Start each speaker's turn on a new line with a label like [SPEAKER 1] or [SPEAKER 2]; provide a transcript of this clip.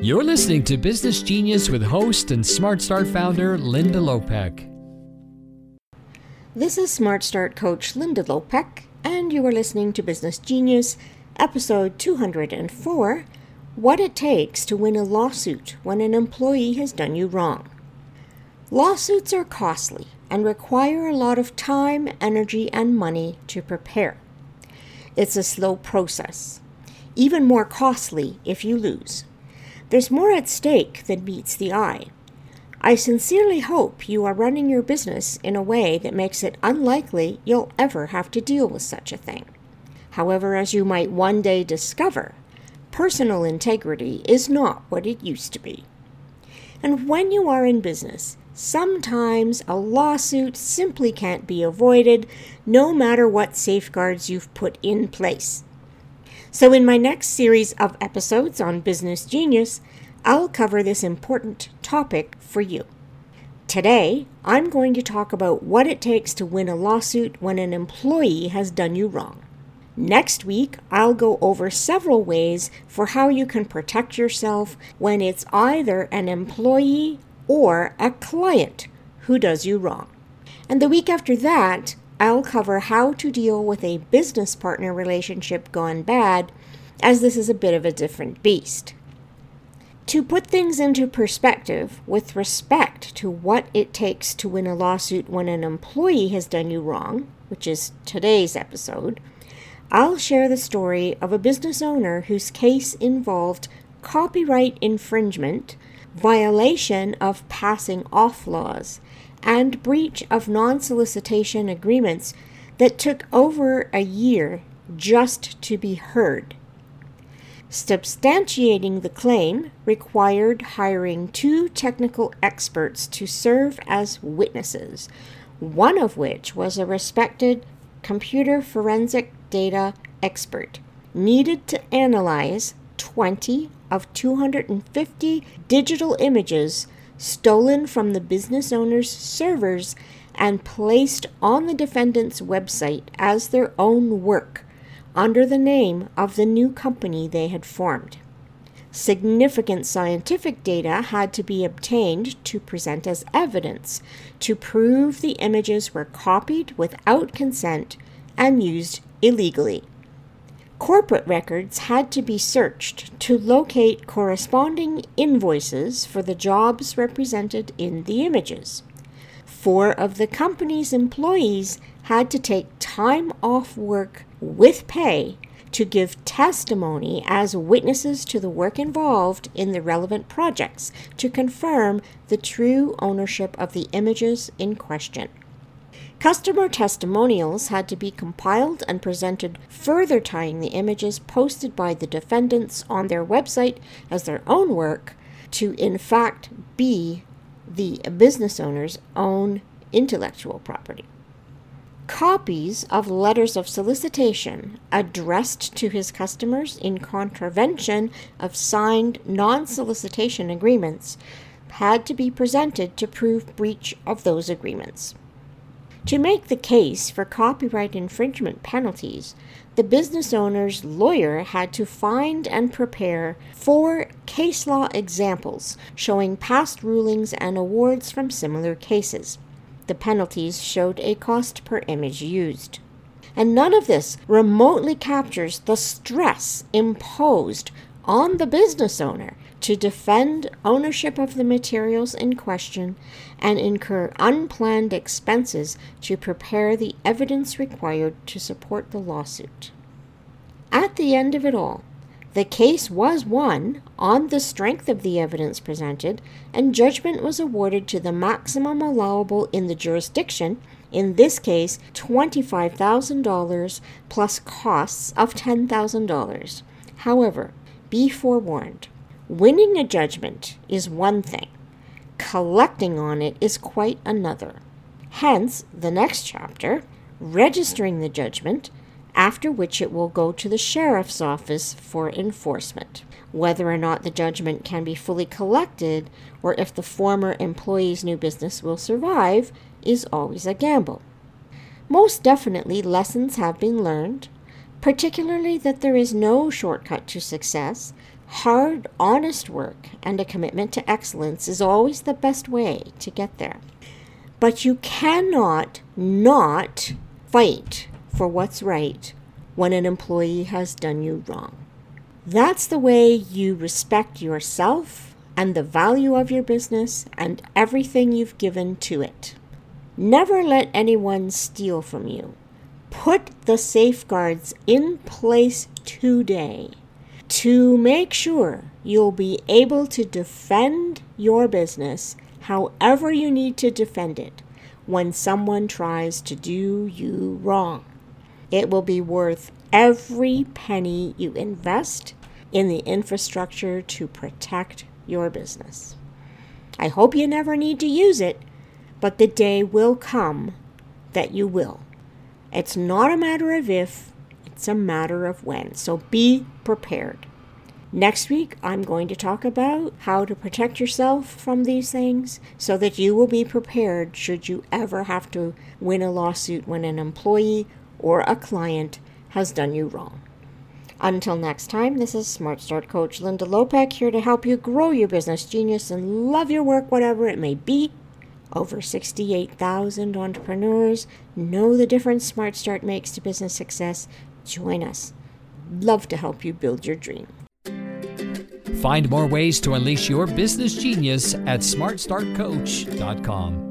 [SPEAKER 1] You're listening to Business Genius with host and Smart Start founder Linda Lopek.
[SPEAKER 2] This is Smart Start coach Linda Lopek, and you are listening to Business Genius, episode 204 What It Takes to Win a Lawsuit When an Employee Has Done You Wrong. Lawsuits are costly and require a lot of time, energy, and money to prepare. It's a slow process, even more costly if you lose. There's more at stake than meets the eye. I sincerely hope you are running your business in a way that makes it unlikely you'll ever have to deal with such a thing. However, as you might one day discover, personal integrity is not what it used to be. And when you are in business, sometimes a lawsuit simply can't be avoided, no matter what safeguards you've put in place. So, in my next series of episodes on Business Genius, I'll cover this important topic for you. Today, I'm going to talk about what it takes to win a lawsuit when an employee has done you wrong. Next week, I'll go over several ways for how you can protect yourself when it's either an employee or a client who does you wrong. And the week after that, I'll cover how to deal with a business partner relationship gone bad, as this is a bit of a different beast. To put things into perspective with respect to what it takes to win a lawsuit when an employee has done you wrong, which is today's episode, I'll share the story of a business owner whose case involved copyright infringement, violation of passing off laws, and breach of non solicitation agreements that took over a year just to be heard. Substantiating the claim required hiring two technical experts to serve as witnesses, one of which was a respected computer forensic data expert, needed to analyze 20 of 250 digital images stolen from the business owner's servers and placed on the defendant's website as their own work under the name of the new company they had formed. Significant scientific data had to be obtained to present as evidence to prove the images were copied without consent and used illegally. Corporate records had to be searched to locate corresponding invoices for the jobs represented in the images. Four of the company's employees had to take time off work with pay to give testimony as witnesses to the work involved in the relevant projects to confirm the true ownership of the images in question. Customer testimonials had to be compiled and presented, further tying the images posted by the defendants on their website as their own work to, in fact, be the business owner's own intellectual property. Copies of letters of solicitation addressed to his customers in contravention of signed non solicitation agreements had to be presented to prove breach of those agreements. To make the case for copyright infringement penalties, the business owner's lawyer had to find and prepare four case law examples showing past rulings and awards from similar cases. The penalties showed a cost per image used. And none of this remotely captures the stress imposed on the business owner to defend ownership of the materials in question and incur unplanned expenses to prepare the evidence required to support the lawsuit. At the end of it all, the case was won on the strength of the evidence presented, and judgment was awarded to the maximum allowable in the jurisdiction, in this case $25,000 plus costs of $10,000. However, be forewarned winning a judgment is one thing, collecting on it is quite another. Hence, the next chapter, registering the judgment, after which it will go to the sheriff's office for enforcement. Whether or not the judgment can be fully collected, or if the former employee's new business will survive, is always a gamble. Most definitely, lessons have been learned, particularly that there is no shortcut to success, Hard, honest work and a commitment to excellence is always the best way to get there. But you cannot not fight for what's right when an employee has done you wrong. That's the way you respect yourself and the value of your business and everything you've given to it. Never let anyone steal from you. Put the safeguards in place today to make sure you'll be able to defend your business however you need to defend it when someone tries to do you wrong. It will be worth every penny you invest in the infrastructure to protect your business. I hope you never need to use it, but the day will come that you will. It's not a matter of if, it's a matter of when. So be prepared. Next week, I'm going to talk about how to protect yourself from these things so that you will be prepared should you ever have to win a lawsuit when an employee or a client has done you wrong. Until next time, this is Smart Start Coach Linda Lopek here to help you grow your business genius and love your work, whatever it may be. Over 68,000 entrepreneurs know the difference Smart Start makes to business success. Join us. Love to help you build your dream.
[SPEAKER 1] Find more ways to unleash your business genius at smartstartcoach.com.